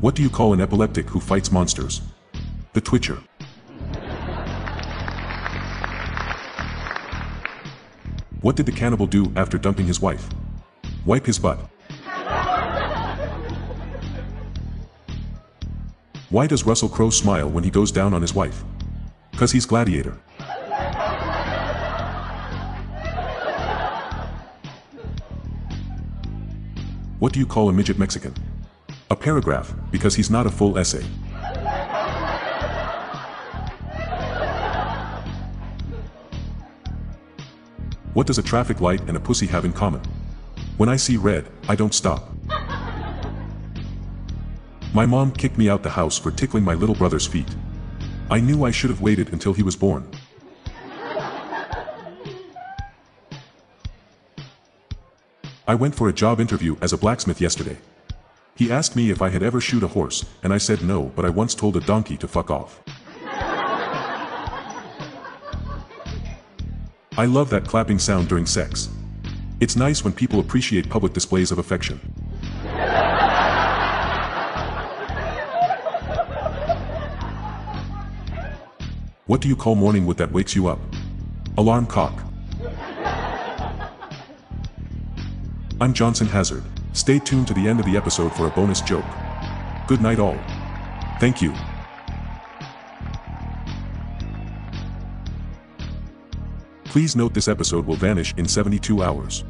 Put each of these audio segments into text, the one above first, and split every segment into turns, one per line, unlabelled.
What do you call an epileptic who fights monsters? The Twitcher. What did the cannibal do after dumping his wife? Wipe his butt. Why does Russell Crowe smile when he goes down on his wife? Cause he's gladiator. What do you call a midget Mexican? A paragraph, because he's not a full essay. What does a traffic light and a pussy have in common? When I see red, I don't stop. My mom kicked me out the house for tickling my little brother's feet. I knew I should have waited until he was born. I went for a job interview as a blacksmith yesterday. He asked me if I had ever shoot a horse, and I said no but I once told a donkey to fuck off. I love that clapping sound during sex. It's nice when people appreciate public displays of affection. What do you call morning wood that wakes you up? Alarm cock. I'm Johnson Hazard. Stay tuned to the end of the episode for a bonus joke. Good night all. Thank you. Please note this episode will vanish in 72 hours.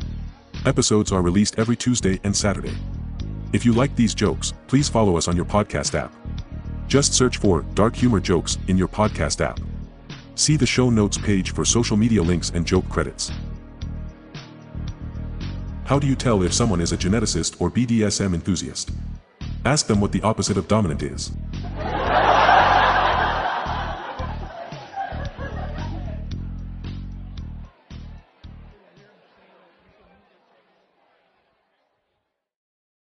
Episodes are released every Tuesday and Saturday. If you like these jokes, please follow us on your podcast app. Just search for Dark Humor Jokes in your podcast app. See the show notes page for social media links and joke credits. How do you tell if someone is a geneticist or BDSM enthusiast? Ask them what the opposite of dominant is.